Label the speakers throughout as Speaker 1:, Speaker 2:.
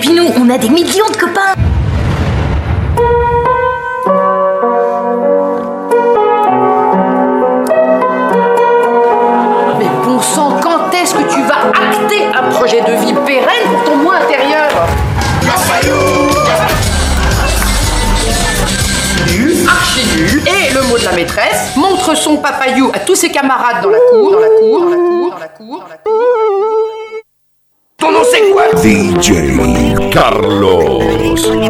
Speaker 1: puis nous, on a des millions de copains.
Speaker 2: Mais bon sang, quand est-ce que tu vas acter un projet de vie pérenne pour ton moi intérieur Nul, archi nul. Et le mot de la maîtresse montre son papayou à tous ses camarades dans la cour, dans la cour, dans la cour, dans la cour.
Speaker 3: Quoi
Speaker 4: DJ Carlos.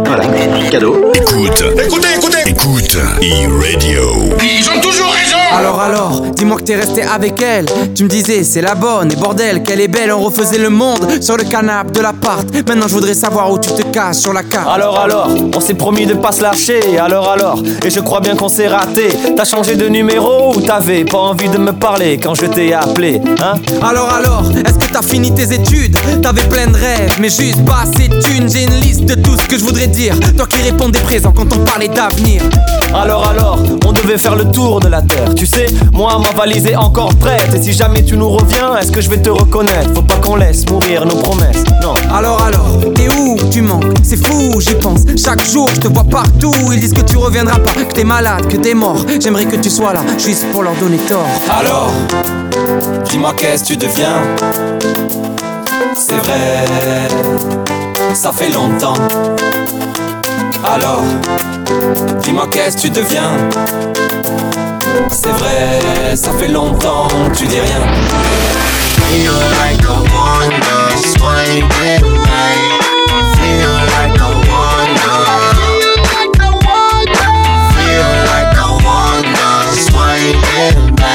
Speaker 3: Voilà, cadeau.
Speaker 4: Écoute, écoutez, écoutez, écoute, e-radio.
Speaker 3: Ils ont toujours raison
Speaker 5: Alors alors, dis-moi que t'es resté avec elle. Tu me disais c'est la bonne et bordel qu'elle est belle. On refaisait le monde sur le canapé de l'appart. Maintenant je voudrais savoir où tu te caches sur la carte.
Speaker 6: Alors alors, on s'est promis de pas se lâcher, alors alors, et je crois bien qu'on s'est raté. T'as changé de numéro ou t'avais pas envie de me parler quand je t'ai appelé, hein?
Speaker 5: Alors alors, est-ce que t'as fini tes études? T'avais plein de rêves, mais juste pas assez de thunes. J'ai une liste de tout ce que je voudrais dire. Toi qui répondais présent quand on parlait d'avenir.
Speaker 6: Alors alors, on devait faire le tour de la terre. Tu sais, moi ma valise est encore prête. Et si jamais tu nous reviens, est-ce que je vais te reconnaître? Faut pas qu'on laisse mourir nos promesses. Non.
Speaker 5: Alors alors, t'es où? Tu manques, c'est fou, j'y pense. Chaque jour, je te vois partout. Ils disent que tu reviendras pas, que t'es malade, que t'es mort. J'aimerais que tu sois là, juste pour leur donner tort.
Speaker 7: Alors, dis-moi qu'est-ce que tu deviens? C'est vrai, ça fait longtemps. Alors, Dis-moi qu'est-ce tu deviens? C'est vrai, ça fait longtemps que tu dis rien.
Speaker 8: Feel like a one night, swing it away Feel like a one Feel like a
Speaker 9: one swing it away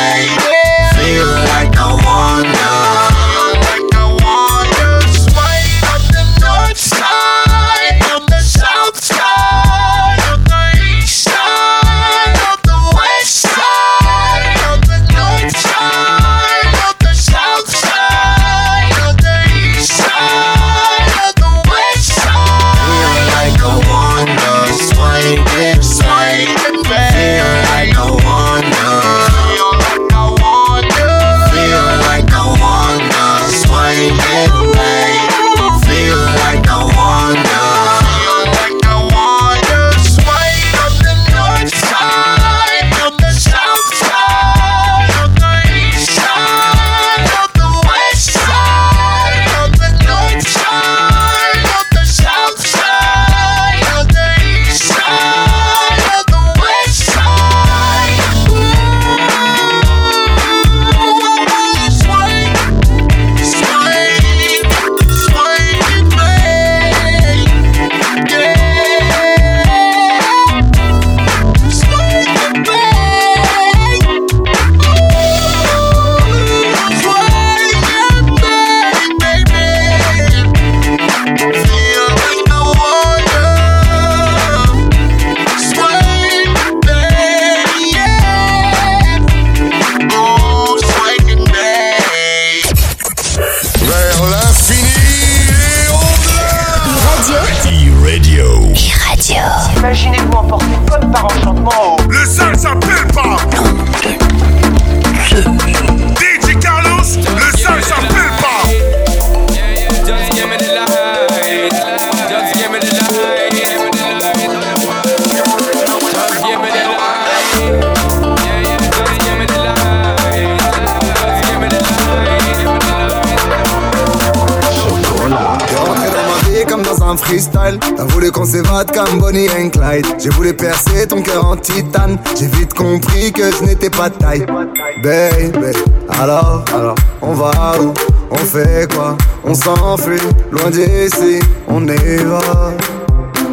Speaker 9: alors, alors, on va où? On fait quoi? On s'enfuit, loin d'ici, on y va.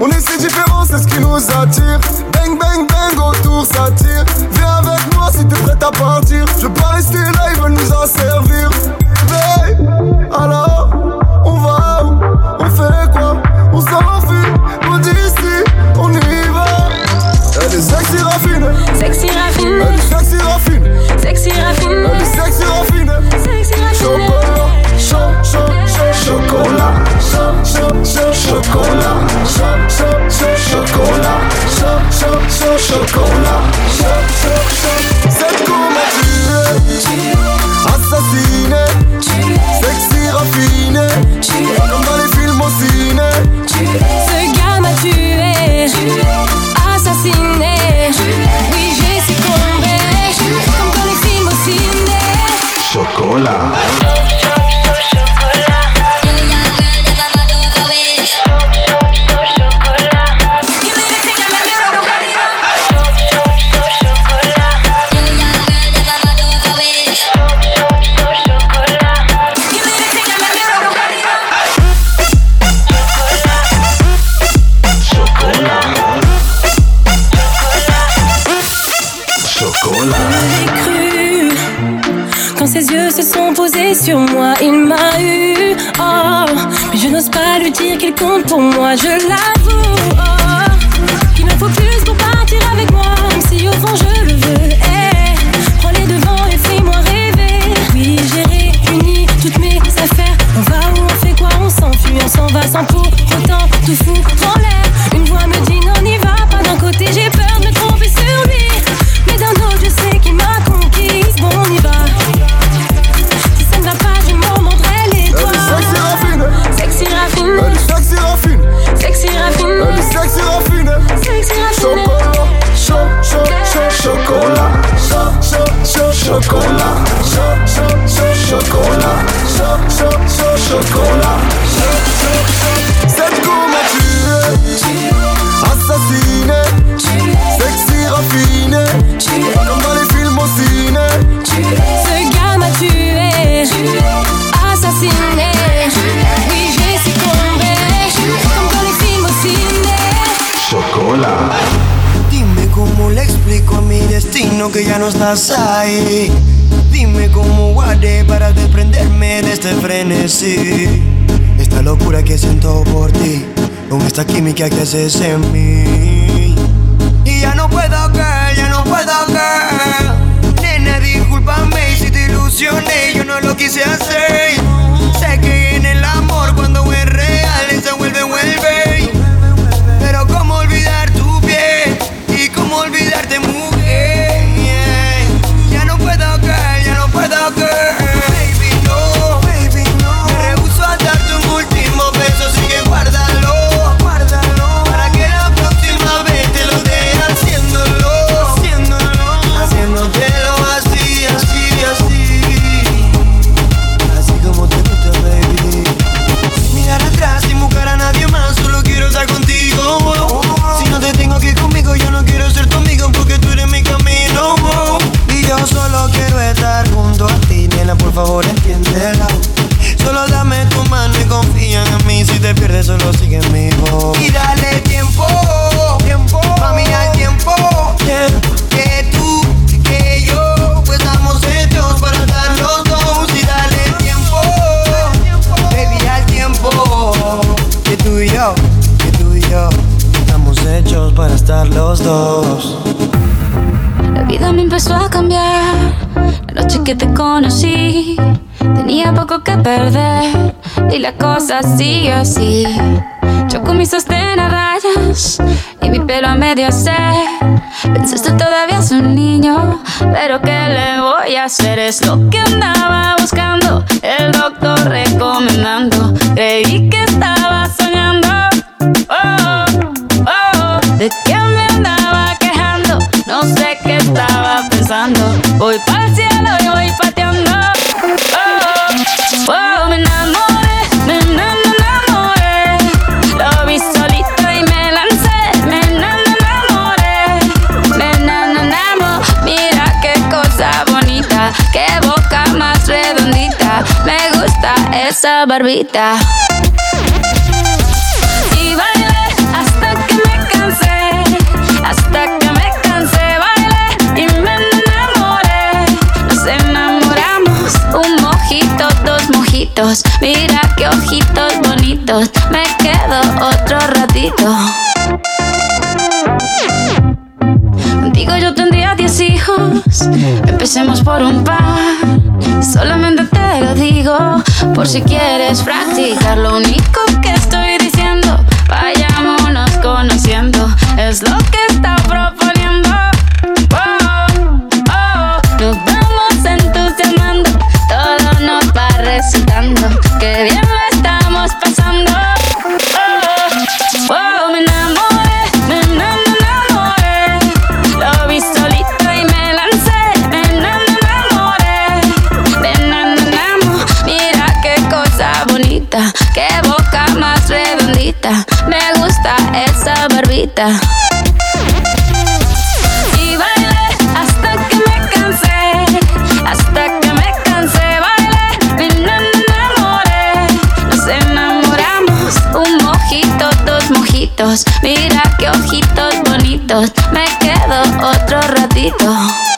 Speaker 9: On est si différents, c'est ce qui nous attire. Bang, bang, bang, autour ça tire. Viens avec moi si t'es prête à partir. Je veux pas rester là, ils veulent nous en servir. Alors, on va où? On fait quoi? On s'enfuit, loin d'ici, on y va. Elle est sexy raffine
Speaker 1: Sexy raffine,
Speaker 9: Elle est sexy raffine
Speaker 1: sexy raffine,
Speaker 10: So so so. Chocolate no estás ahí. Dime cómo guardé para desprenderme de este frenesí. Esta locura que siento por ti, con esta química que haces en mí. Y ya no puedo, girl, ya no puedo, girl. Nena, discúlpame si te ilusioné, yo no lo quise hacer. La
Speaker 11: noche que te conocí, tenía poco que perder. Y la cosa sigue así. Yo con mi sostén a rayas y mi pelo a medio hacer. Pensaste todavía es un niño, pero ¿qué le voy a hacer? Es lo que andaba buscando, el doctor recomendando. Creí que estaba soñando. Oh, oh, ¿de qué me andaba quejando? No sé qué estaba Voy pa'l cielo y voy pateando. Oh, oh, me enamoré, me enamoré. Lo vi solito y me lancé. Me enamoré, me enamoré. Mira qué cosa bonita, qué boca más redondita. Me gusta esa barbita. Mira qué ojitos bonitos, me quedo otro ratito. Contigo yo tendría diez hijos, empecemos por un par. Solamente te lo digo, por si quieres practicar. Lo único que estoy diciendo, vayámonos conociendo, es lo que está proponiendo. Que bien lo estamos pasando. Oh, oh, me enamoré, me enamoré. Lo vi solito y me lancé. Me enamoré, me enamoramos. Mira qué cosa bonita, qué boca más redondita. Me gusta esa barbita. Me quedo otro ratito.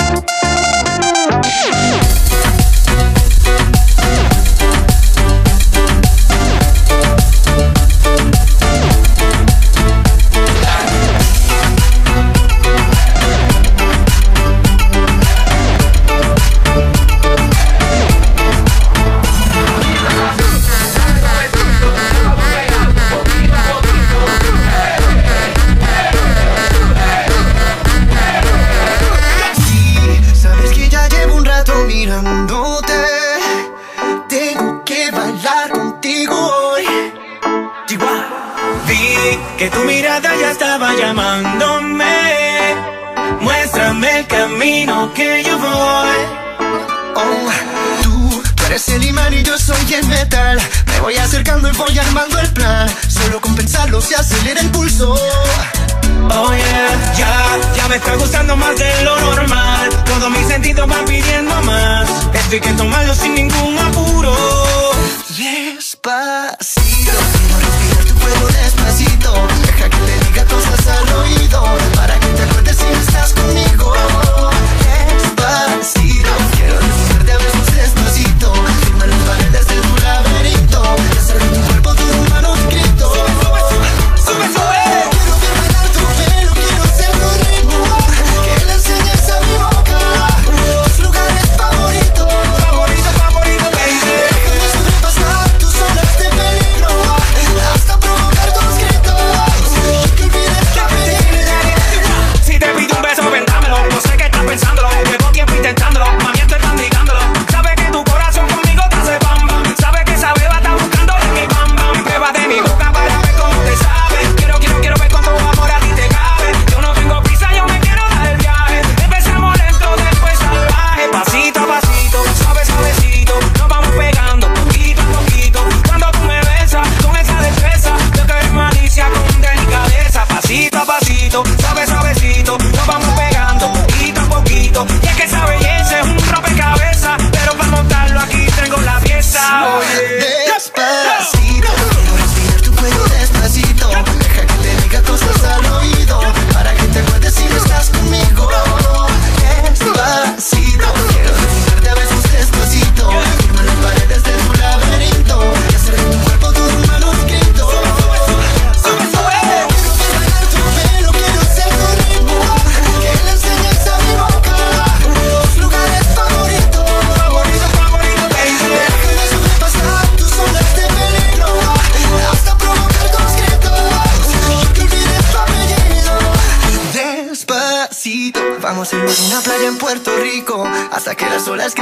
Speaker 12: solas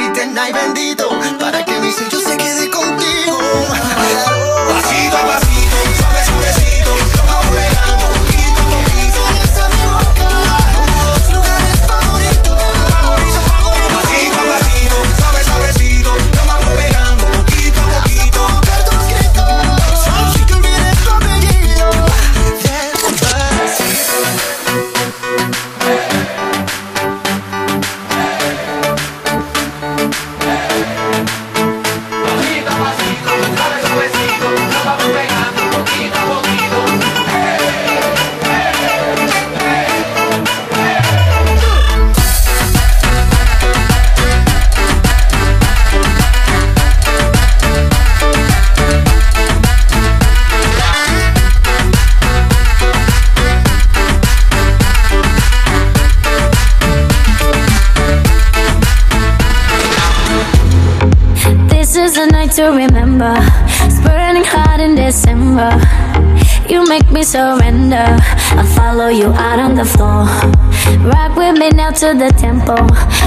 Speaker 12: to the tempo.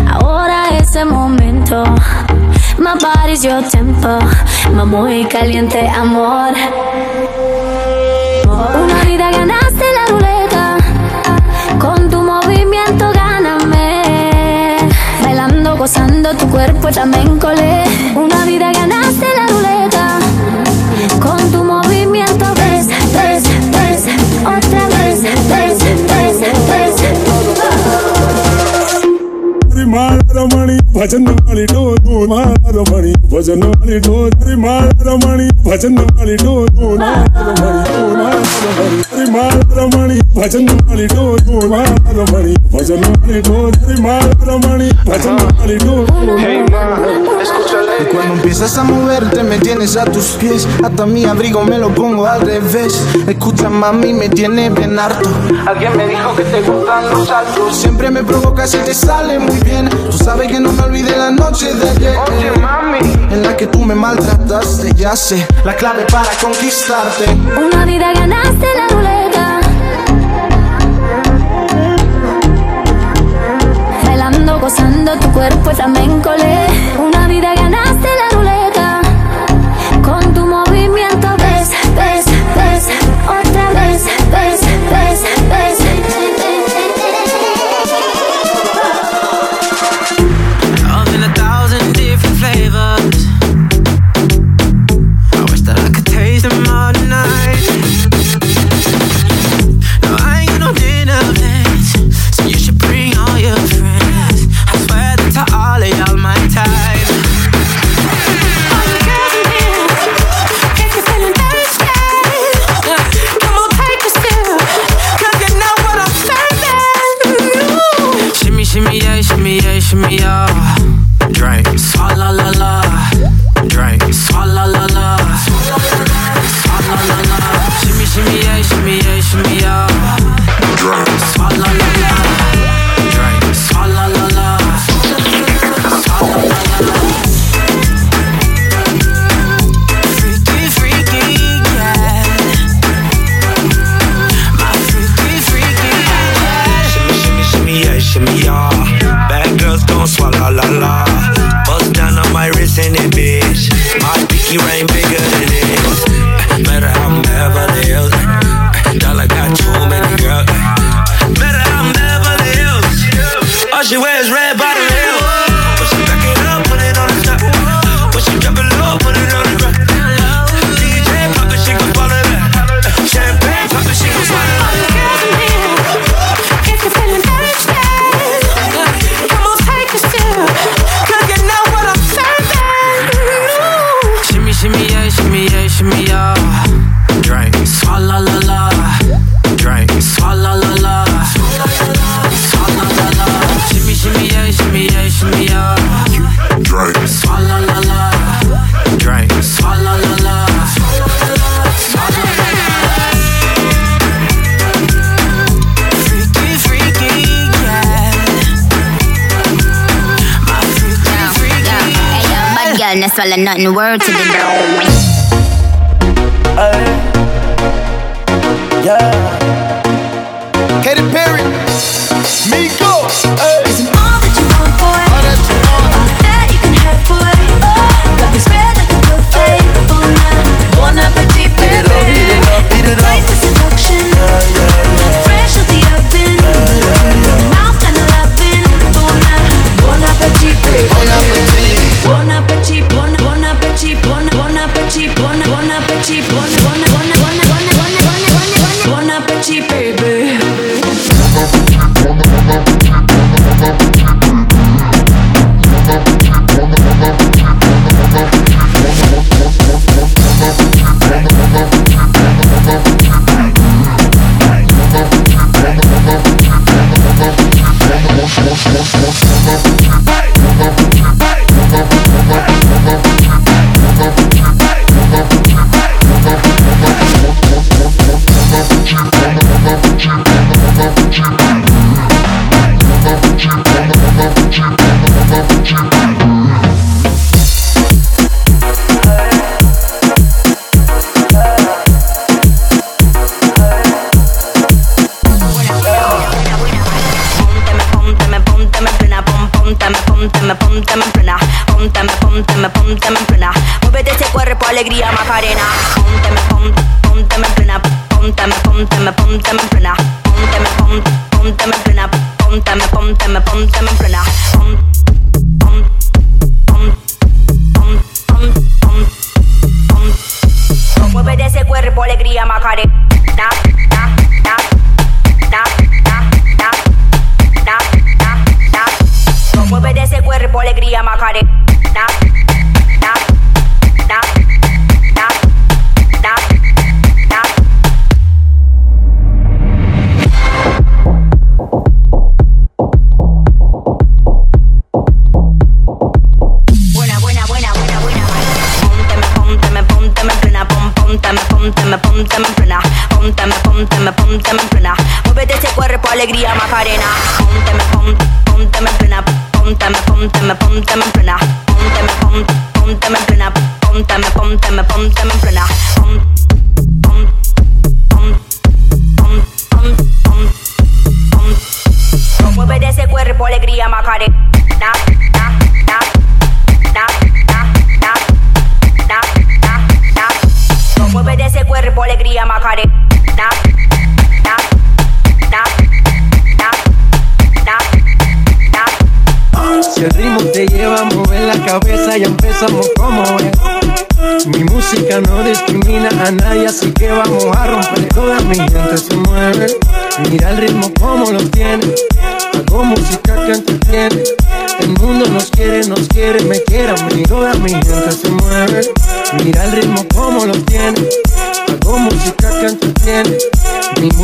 Speaker 12: Ahora es el momento. My body's your tempo. Mamá y caliente amor. Una vida ganaste la ruleta. Con tu movimiento gáname. Bailando, gozando, tu cuerpo
Speaker 13: es flamenco. with. ರಮಣಿ ಭಜನ ಮಾಡಿ ಡೋರಿ ಡೋರು ರಮಣಿ ಮಾಡ ಮಾಡ
Speaker 14: Y cuando empiezas a moverte me tienes a tus pies. Hasta mi abrigo me lo pongo al revés. Escucha mami me tiene bien harto. Alguien me dijo que te gustan los altos. Siempre me provocas y te sale muy bien. Tú sabes que no me olvidé la noche de ayer en la que tú me maltrataste, ya sé, la clave para conquistarte.
Speaker 12: Una vida ganaste la ruleta. Bailando, gozando, tu cuerpo es flamenco, Una vida ganaste.
Speaker 15: Swallow
Speaker 16: nothing. Word to the.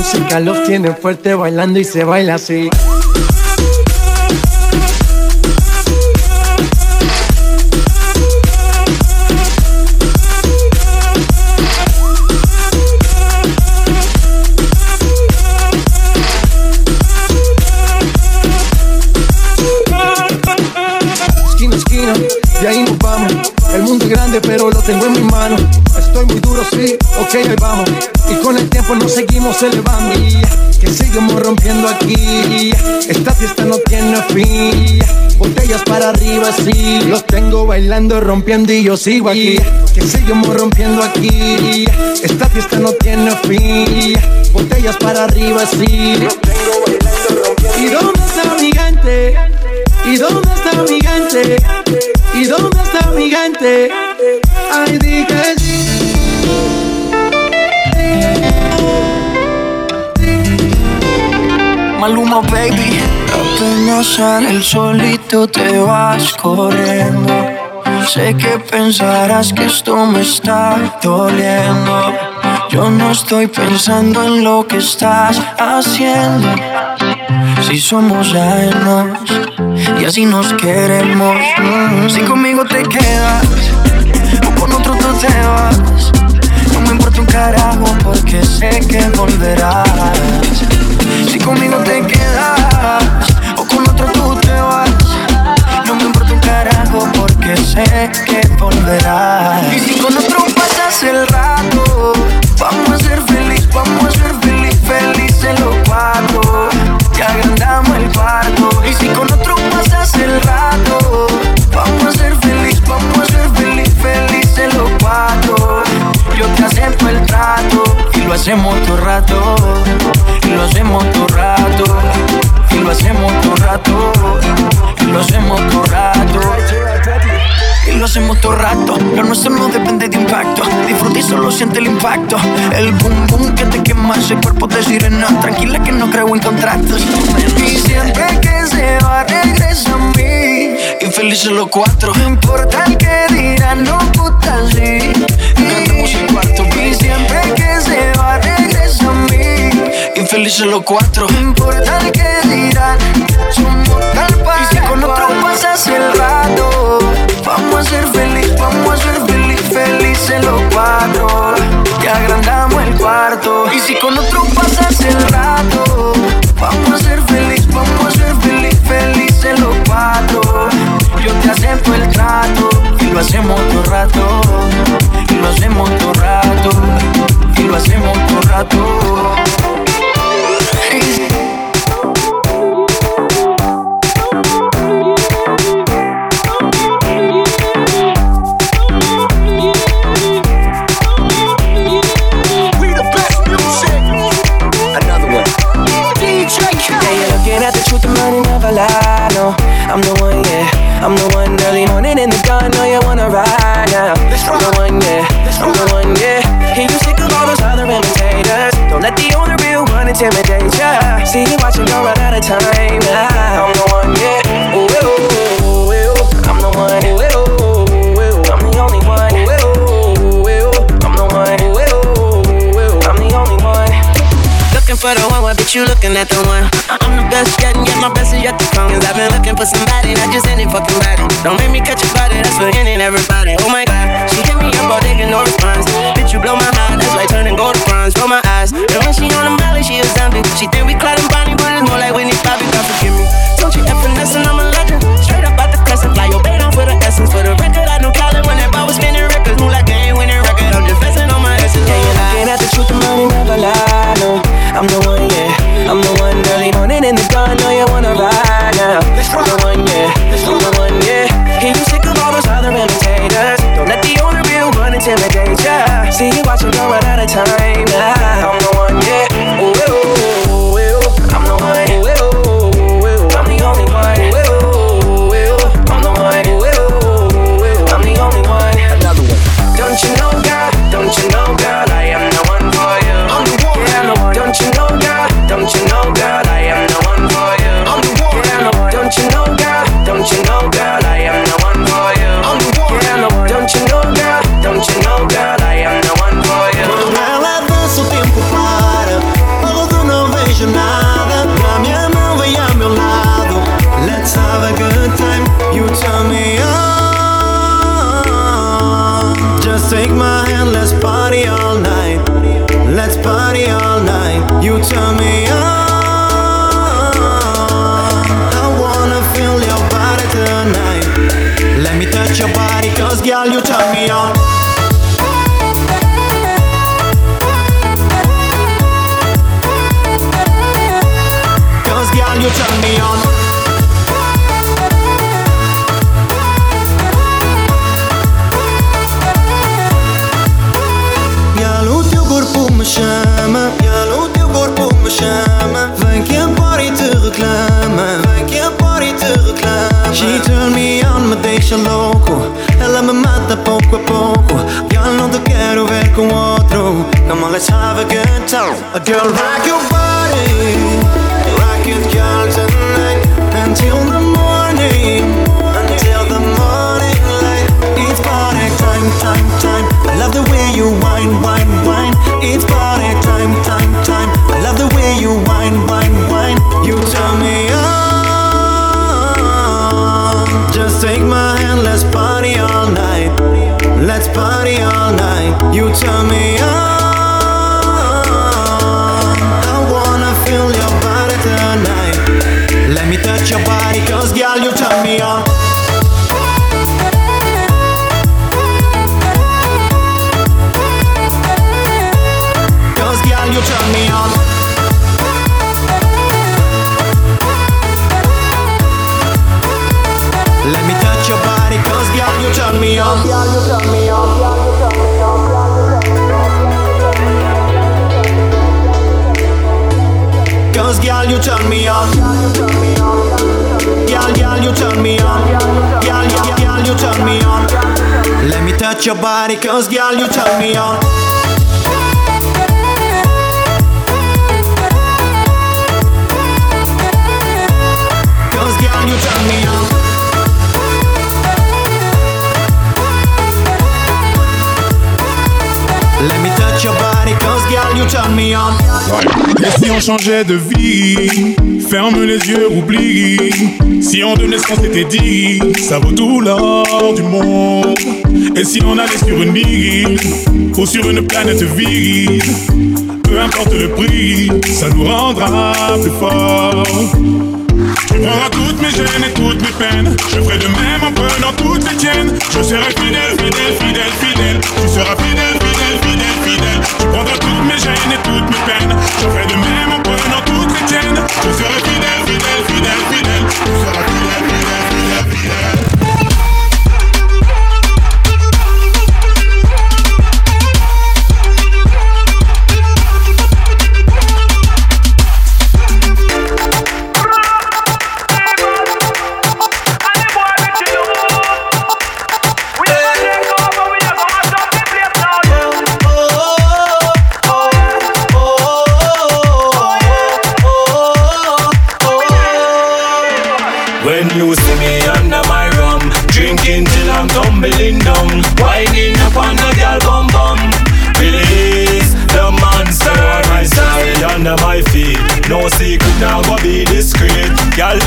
Speaker 14: El calor tiene fuerte bailando y se baila así. Esquina esquina, de ahí nos vamos. El mundo es grande pero lo tengo en mi mano. Estoy muy duro, sí, ok, me bajo con el tiempo nos seguimos elevando. Que seguimos rompiendo aquí. Esta fiesta no tiene fin. Botellas para arriba, sí. Los tengo bailando, rompiendo y yo sigo aquí. Que seguimos rompiendo aquí. Esta fiesta no tiene fin. Botellas para arriba, sí. Los. ¿Y dónde está mi gente? ¿Y dónde está mi gente? ¿Y dónde está mi gente? Ay, di
Speaker 17: Maluma, baby. Apenas sale el solito te vas corriendo. Sé que pensarás que esto me está doliendo. Yo no estoy pensando en lo que estás haciendo. Si somos ajenos y así nos queremos. Si conmigo te quedas o con otro tú te vas. Me importa un carajo porque sé que volverás. Si conmigo te quedas o con otro tú te vas. No me importa un carajo porque sé que volverás. Y si con otro pasas el rato, vamos a ser feliz, vamos a ser feliz, felices los cuatro. Ya agrandamos el cuarto. Y si con otro pasas el rato, vamos a ser feliz, vamos a Yo te acepto el trato y lo hacemos todo rato. Y lo hacemos todo rato. Y lo hacemos todo rato. Y lo hacemos todo rato. Y lo hacemos todo rato. Lo nuestro no depende de impacto. Disfruta y solo siente el impacto. El boom boom que te quema ese cuerpo de sirena. Tranquila que no creo en contratos. Y siempre que se va, regresa a mí. Y felices los cuatro. No importa el que dirán, no puta sí. Cantamos el cuarto. Y siempre que se va, regresa a mí. Y felices los cuatro. No importa el que dirán, somos tal para Y si con otro pasas el rato, felices los cuatro. Y agrandamos el cuarto. Y si con otro pasas el rato, vamos a ser feliz, vamos a ser feliz, felices los cuatro. Yo te acepto el trato y lo hacemos todo rato. Y lo hacemos todo rato. Y lo hacemos todo rato.
Speaker 18: Time. I'm the one, yeah. I'm the only one.
Speaker 19: Looking for the one, what bitch you looking at the one? I'm the best yet, and yet my best is yet to come. Cause I've been looking for somebody, not just any fucking body. Don't make me catch a body, that's for any and everybody. Oh my god, she hit me up all day, no response. Bitch, you blow my mind, that's like turning gold to bronze. Roll my eyes, and when she on the molly, she a zombie. She think we Clyde and go like when
Speaker 10: it's popping girl, Touch your body cause girl you turn me on. Cause girl you turn me on. Let me touch your body cause girl you turn me on.
Speaker 13: Et si on changeait de vie? Ferme les yeux, oublie. Si on devenait ce qu'on s'était dit Ça vaut tout l'or du monde Et si on allait sur une île Ou sur une planète vide Peu importe le prix Ça nous rendra plus forts. Tu prendras toutes mes gênes et toutes mes peines. Je ferai de même en prenant toutes les tiennes. Je serai fidèle, fidèle, fidèle, fidèle. Tu seras fidèle, fidèle, fidèle, fidèle. Tu prendras toutes mes gênes et toutes mes peines. Je ferai de même en prenant toutes les tiennes. Je serai fidèle, fidèle, fidèle, fidèle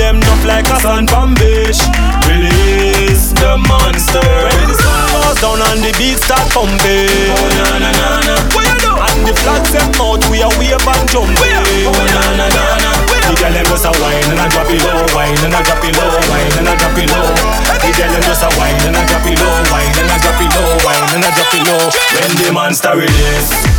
Speaker 7: them up like a sun from beach. Release the monster. When the sun goes down and the beat start pumping. Oh na na na na. What you do? And the flags them out, we are wave and jumping. Oh na na na na. The girl them just a wine and a drop it low, wine and a drop it low, wine and a drop it low. The girl them just a wine and a drop it low, wine and a drop it low, wine and a drop it low. When the monster release.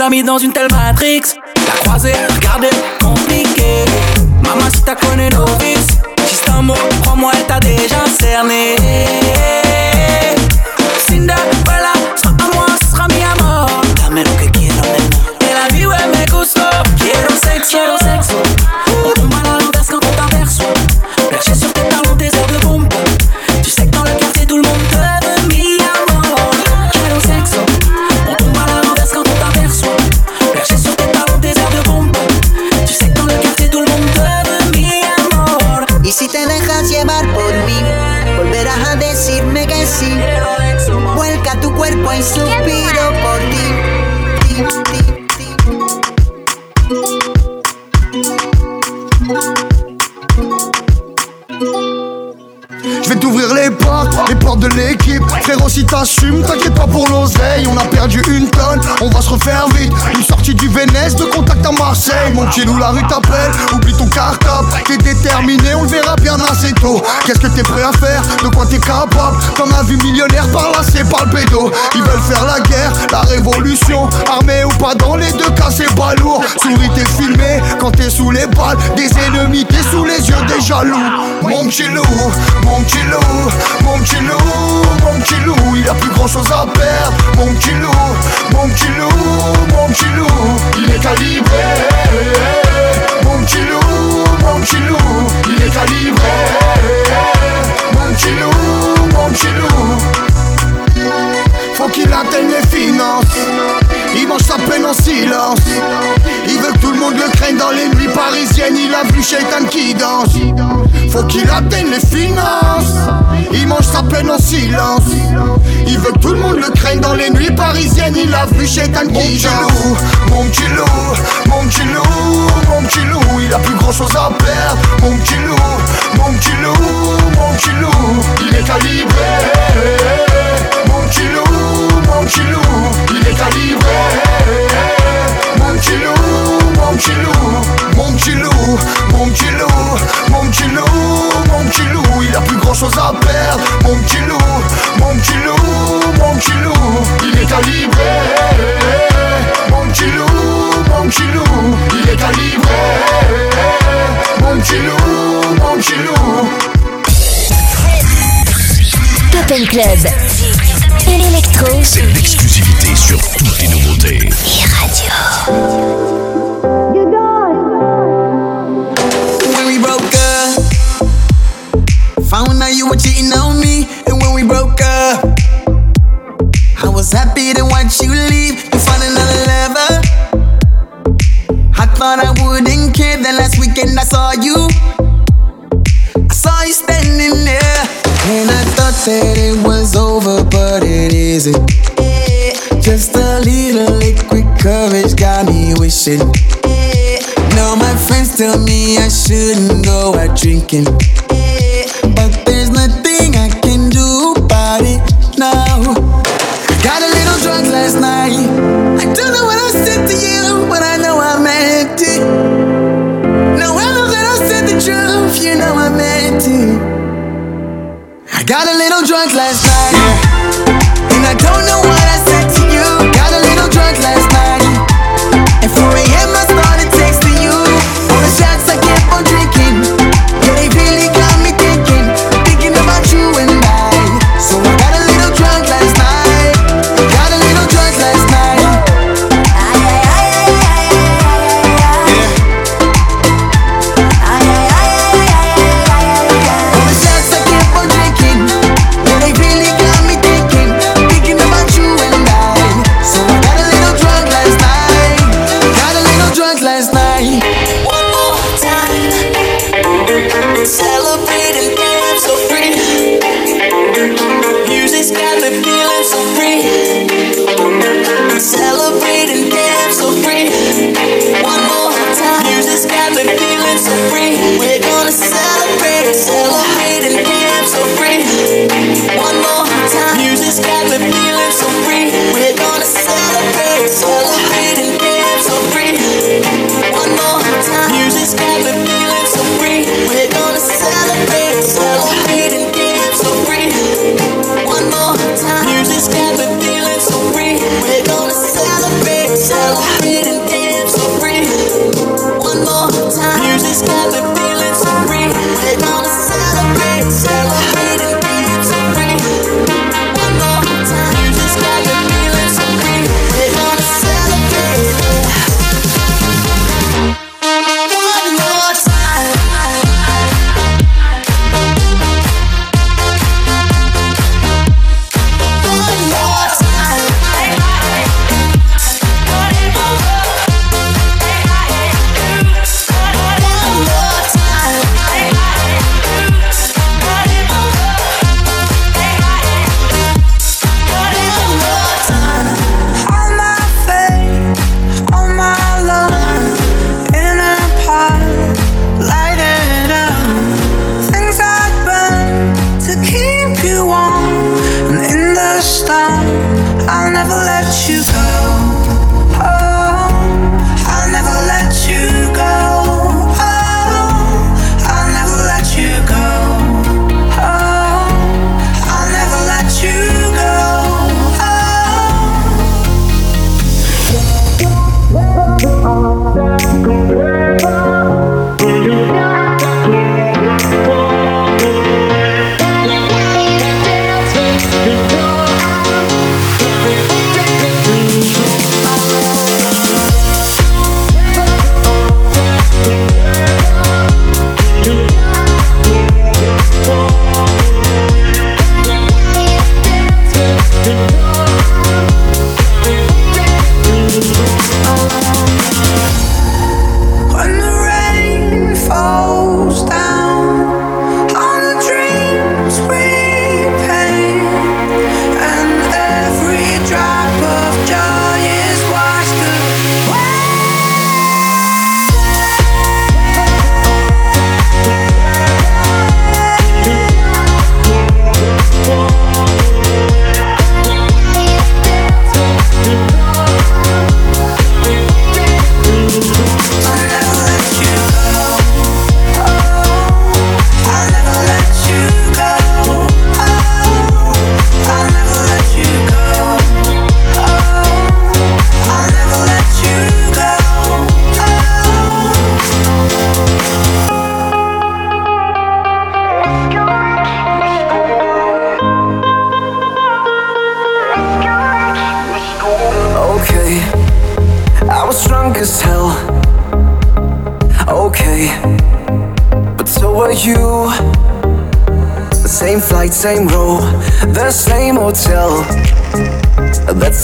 Speaker 20: A mis dans une telle matrix. La croisée, regardez, compliqué. Maman, si t'as connu novice, si c'est un mot, crois-moi, elle t'a déjà cerné. Cinderella, sera a moi,
Speaker 21: Si
Speaker 22: t'assumes, t'inquiète pas pour l'oseille. On a perdu une tonne, on va se refaire vite. Une sortie du Vénès, de contact à Marseille. Mon où la rue t'appelle, oublie ton cartable. T'es déterminé, on le verra bien assez tôt. Qu'est-ce que t'es prêt à faire? De quoi t'es capable? T'en as vu millionnaire par là, c'est pas le. Ils veulent faire la guerre, la révolution. Armé ou pas, dans les deux cas, c'est pas lourd. Souris, t'es filmé quand t'es sous les balles des ennemis. T'es sous les yeux des jaloux. Mon petit loup, mon petit mon petit mon petit il a plus grand chose à perdre. Mon petit loup, mon petit loup, mon petit loup, il est calibré. Mon petit loup, mon petit loup, il est calibré. Mon petit loup, mon petit loup. Faut qu'il atteigne les finances. Il mange sa peine en silence. Il veut que tout le monde le craigne dans les nuits parisiennes. Il a vu Shaitan qui danse. Faut qu'il atteigne les finances. Il mange sa peine en silence. Il veut que tout le monde le craigne dans les nuits parisiennes. Il a vu Shaitan qui danse. Mon petit loup, mon petit loup, mon petit loup. Il a plus grand chose à perdre. Mon petit loup, mon petit loup, mon petit loup. Il est calibré.
Speaker 23: Club. Et l'électro.
Speaker 10: Me. Now my friends tell me I shouldn't go out drinking.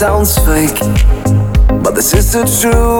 Speaker 10: Sounds fake, but this is the truth.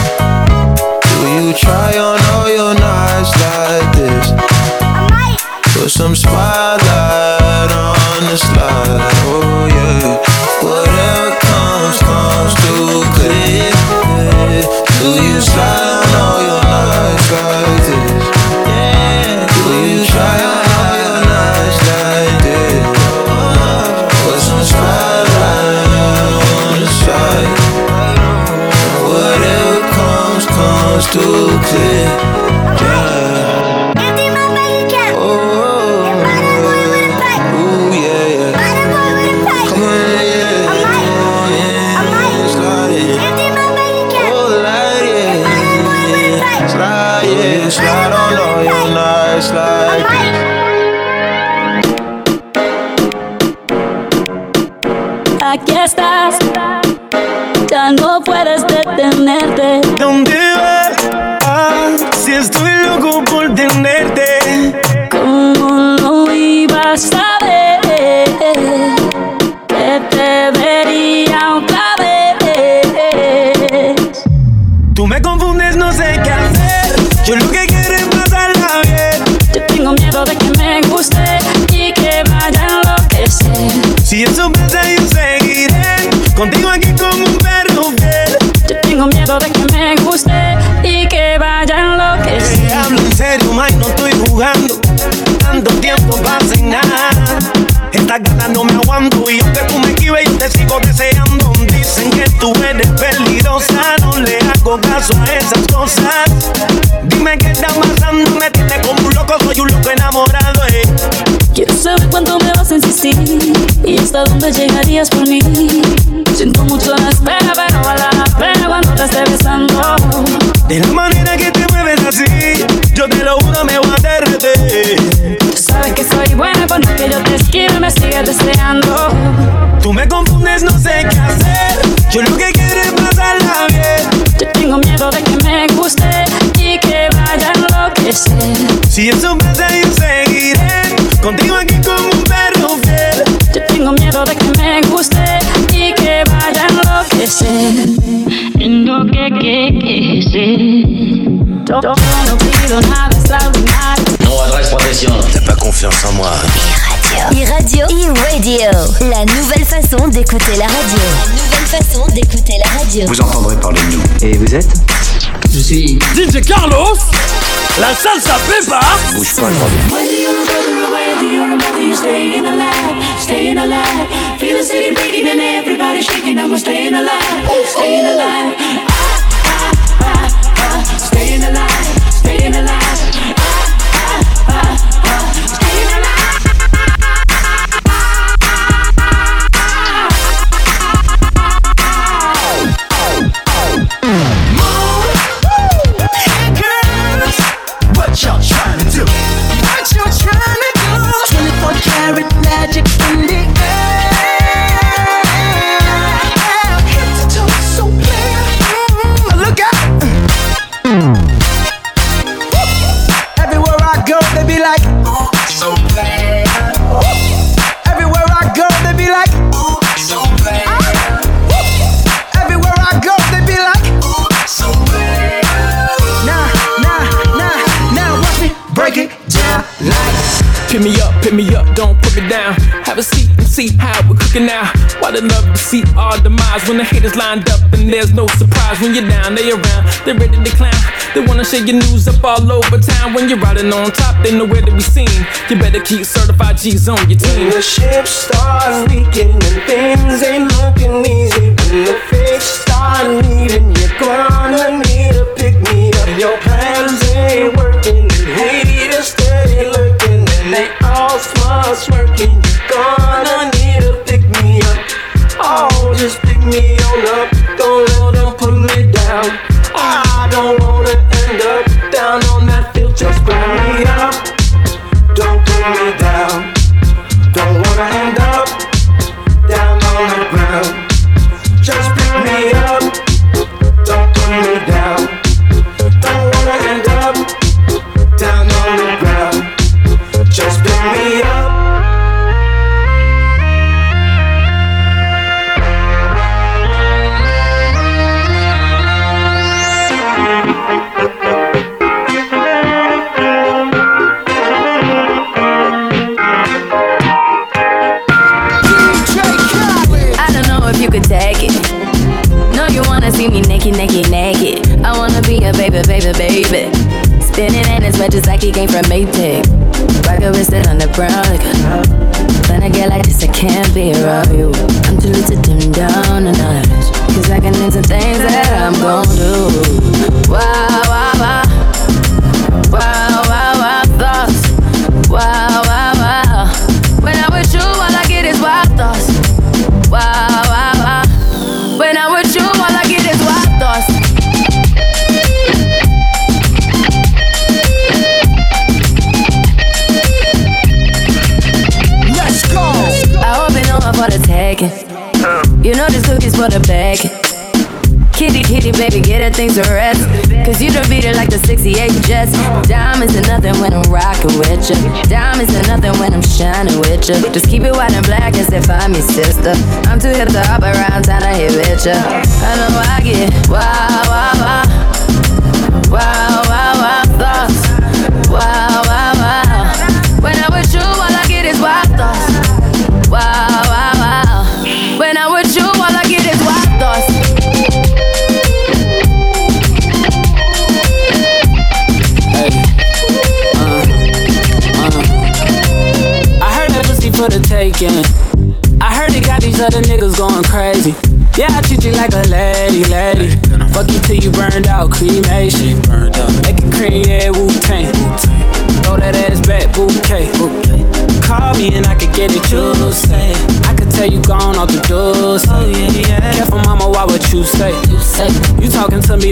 Speaker 24: You try on all your nights like this? Put some spotlight on the slide, oh yeah. Whatever comes, comes too clear. Do you slide on all your nights like this? Do you try on comes too clear. Yeah. Oh, ooh, yeah, yeah. Come on, yeah. Come on, yeah. Slide it. Oh, slide it. Slide, yeah. Slide on all your nights like this.
Speaker 11: Aquí estás, ya no puedes detenerte.
Speaker 20: Me
Speaker 11: a y hasta dónde llegarías por mí. Siento mucho la espera, pero vale la pena cuando te esté besando.
Speaker 10: De la manera que te mueves así, yo te lo juro, me voy a derretir.
Speaker 11: Tú sabes que soy buena cuando que yo te esquivo y me sigues deseando.
Speaker 10: Tú me confundes, no sé qué hacer. Yo lo que quiero es pasarla bien.
Speaker 11: Yo tengo miedo de que me guste y que vaya a enloquecer.
Speaker 10: Si eso pasa,
Speaker 25: Non, adresse profession. T'as pas confiance en moi.
Speaker 23: E-Radio. E-Radio. La nouvelle façon d'écouter la radio. La nouvelle façon d'écouter la radio.
Speaker 25: Vous entendrez parler de nous.
Speaker 26: Et vous êtes
Speaker 14: Je suis DJ Carlos. La salsa pepa.
Speaker 25: Bouge pas, le
Speaker 27: In the
Speaker 14: light. See how we're cooking now. Why they love to see our demise when the haters lined up and there's no surprise when you're down, they around, they ready to clown. They wanna share your news up all over town. When you're riding on top, they know where to be seen. You better keep certified G's on your team.
Speaker 28: When the ship starts leaking and things ain't looking easy, when the fakes start leaving, you're gonna need to pick me up. Your plans ain't working, and haters steady lurking, and they all smart smirking. You're gonna just pick me on up. Don't let made Just
Speaker 11: keep it white and black as if find me, sister. I'm too hip to hop around town to hit with you. I know I get. Wow,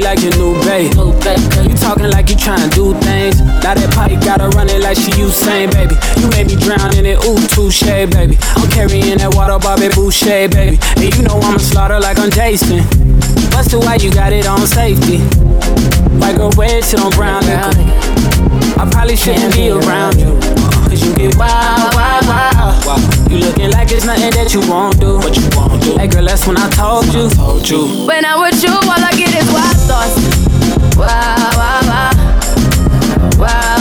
Speaker 14: like
Speaker 29: your new babe. You talking like you trying to do things. Now that pipe gotta run it like she Usain, baby. You made me drown in it, ooh, touche, baby. I'm carrying that water, Bobby Boucher, baby. And you know I'ma slaughter like I'm Jason. Busted why you got it on safety. A wedge to on brown liquor. I probably shouldn't be around you. Cause you get wild, wild, wild. You looking like it's nothing that you won't do. What you won't do. Hey girl, that's when I told you. Told you.
Speaker 28: When I'm with you, all I get is wild thoughts. Wow, wow, wow. Wow, wow,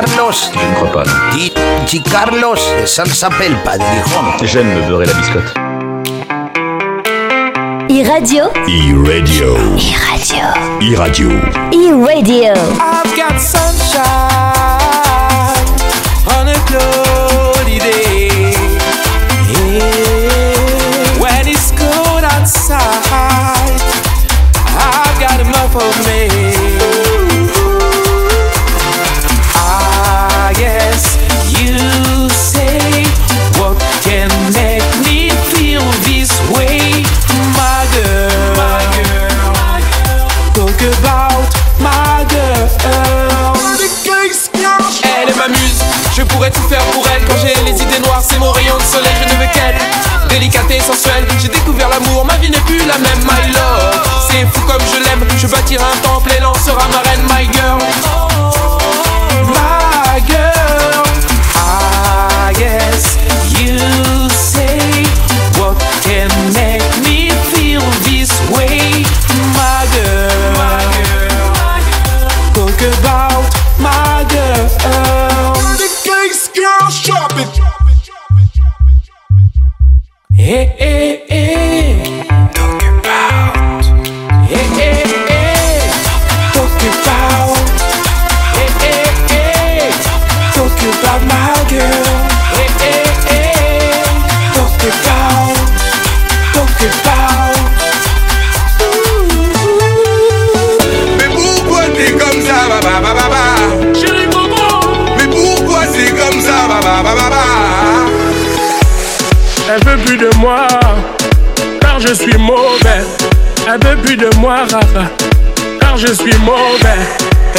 Speaker 25: Carlos.
Speaker 30: Je ne crois pas.
Speaker 25: DJ Carlos de Salsa Pelpa de Gijón.
Speaker 30: J'aime me beurrer la biscotte.
Speaker 23: E-Radio,
Speaker 30: E-Radio.
Speaker 23: E-Radio,
Speaker 30: E-Radio.
Speaker 23: E-Radio.
Speaker 19: I've got sunshine on a cloudy c'est mon rayon de soleil Je ne veux qu'elle, délicate et sensuelle J'ai découvert l'amour, ma vie n'est plus la même My love, c'est fou comme je l'aime Je bâtirai un temple,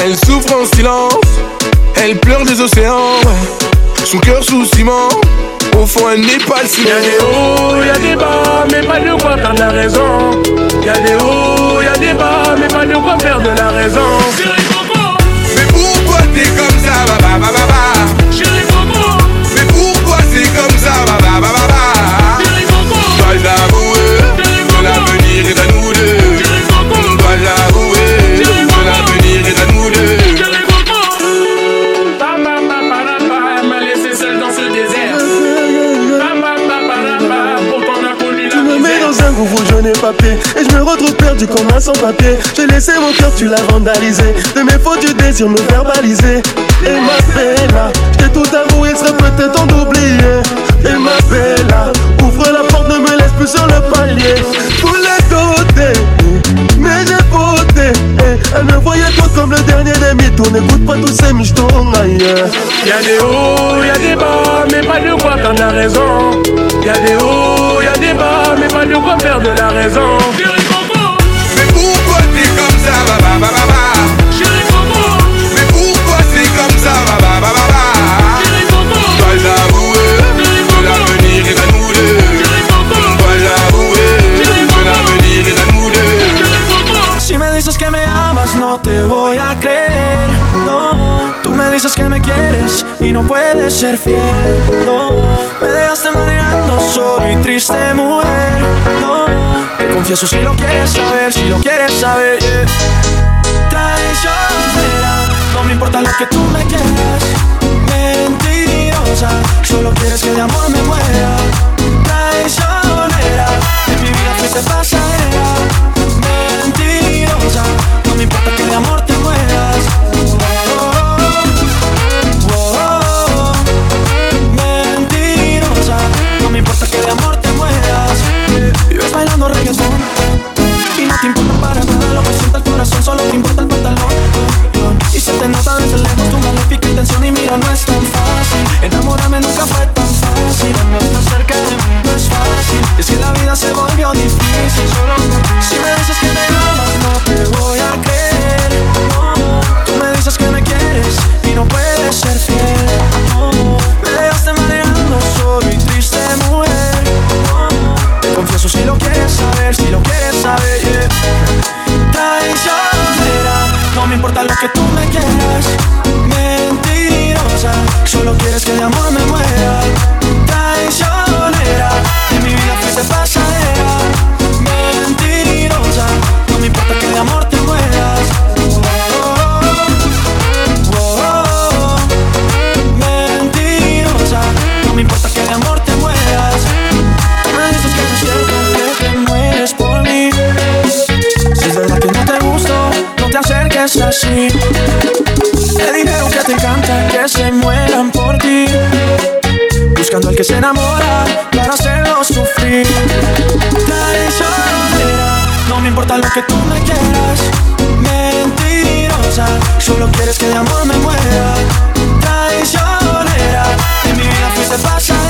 Speaker 19: Elle
Speaker 31: souffre en silence, elle pleure des océans. Son cœur sous ciment, au fond elle n'est pas le ciment.
Speaker 32: Y'a des hauts, y'a des bas, mais pas de quoi de la raison. Y'a des hauts, y'a des bas, mais pas de quoi de la raison.
Speaker 31: Mais pourquoi t'es comme ça,
Speaker 33: Et je me retrouve perdu comme un sans-papier. J'ai laissé mon cœur, tu l'as vandalisé. De mes fautes, du désir me verbaliser. Et ma bella, je t'ai tout avoué, il serait peut-être temps d'oublier. Et ma bella, ouvre la porte, ne me laisse plus sur le palier. Tous les côtés, mais j'ai voté Elle me voyait toi comme le dernier des mythos. N'écoute pas tous ces michetons ailleurs.
Speaker 32: Y'a des hauts, y'a des bas, mais pas de quoi de la raison. Y'a des hauts, débat, mais pas du repère de la raison.
Speaker 19: No puedes ser fiel. No, me dejaste manejando solo y triste, mujer. No, te confieso si lo quieres saber, si lo quieres saber. yeah. Traicionera, no me importa lo que tú me quieras. Mentirosa, solo quieres que de amor me muera. Traicionera, en mi vida fuiste pasajera. Mentirosa, no me importa que de amor te mueras.
Speaker 34: Y no te importa para nada lo que sienta el corazón, solo te importa el pantalón. Y se te nota desde lejos tu maléfica intención y mira, no es tan fácil. Enamorarme nunca fue tan fácil, no estar cerca de mí no es fácil. Es que
Speaker 22: la vida se volvió difícil, solo si me dices que me amas no te voy a creer. Tú me dices que me quieres y no puedes ser feliz. lo quieres saber. Yeah. Traicionera, no me importa lo que tú me quieras. Mentirosa, solo quieres que de amor me muera es así. Te dijeron que te encanta que se mueran por ti. Buscando al que se enamora para hacerlo sufrir. Traicionera, no me importa lo que tú me quieras. Mentirosa, solo quieres que de amor me muera. Traicionera, en mi vida fuiste pasada.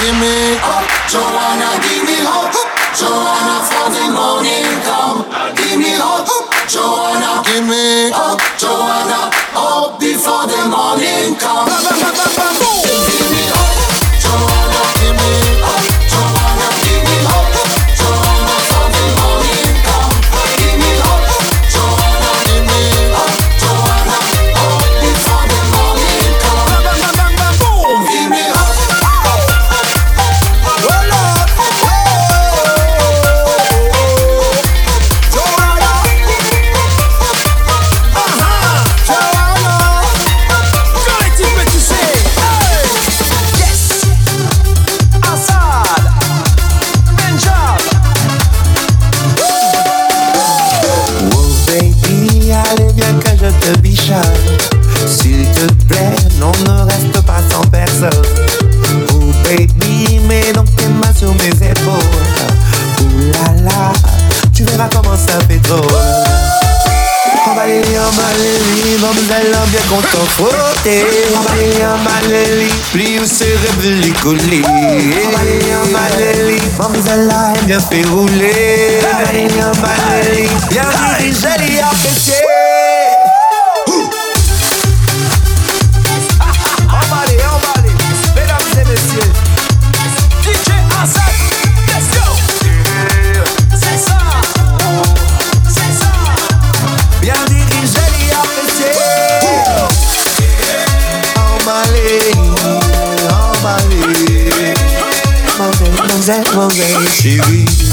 Speaker 22: give me up. Joanna, give me hope. Joanna, for the morning come. Give me hope. Joanna, give me up. Joanna, up before the morning comes. Give me
Speaker 10: contemporaine. Emballer, emballer, plie au cérébule collé. Emballer, emballer, mamzella aime bien fait rouler. Emballer, emballer, bien dirigé,
Speaker 20: à péter. chérie.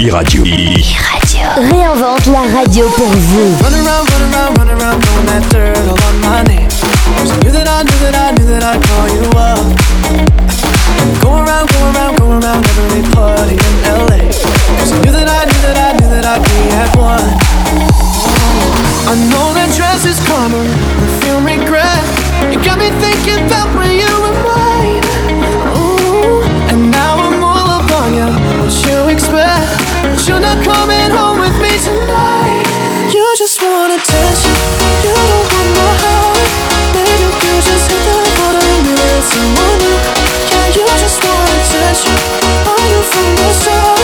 Speaker 25: e-radio.
Speaker 23: E-radio. Réinvente la radio pour vous.
Speaker 20: Run around, run around, run around, throwing that dirt all on my name. Knew that I knew that I knew that I'd call you up. Go around, go around, go around every party in LA. Knew that I knew that I knew that I'd be at one. I know that dress is karma, feel regret. Got me thinking about when someone new Yeah, you just wanna touch you Are you from the sun?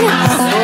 Speaker 20: you.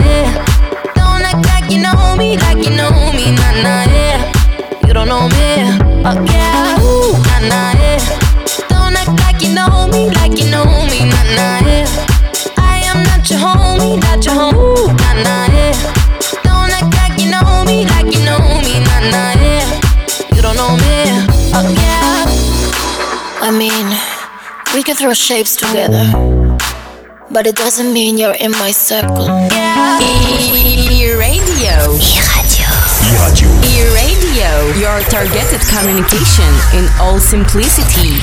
Speaker 28: throw shapes together, but it doesn't mean you're in my circle. Yeah.
Speaker 35: E-radio.
Speaker 23: E-radio.
Speaker 35: E-radio. Your targeted communication in all simplicity.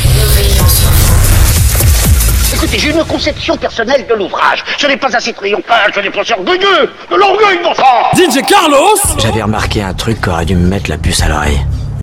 Speaker 36: Écoutez, j'ai une conception personnelle de l'ouvrage. Ce n'est pas assez triomphal, ce n'est pas orgueilleux. De l'orgueil, mon sang
Speaker 37: DJ Carlos
Speaker 38: J'avais remarqué un truc qui aurait dû me mettre la puce à l'oreille.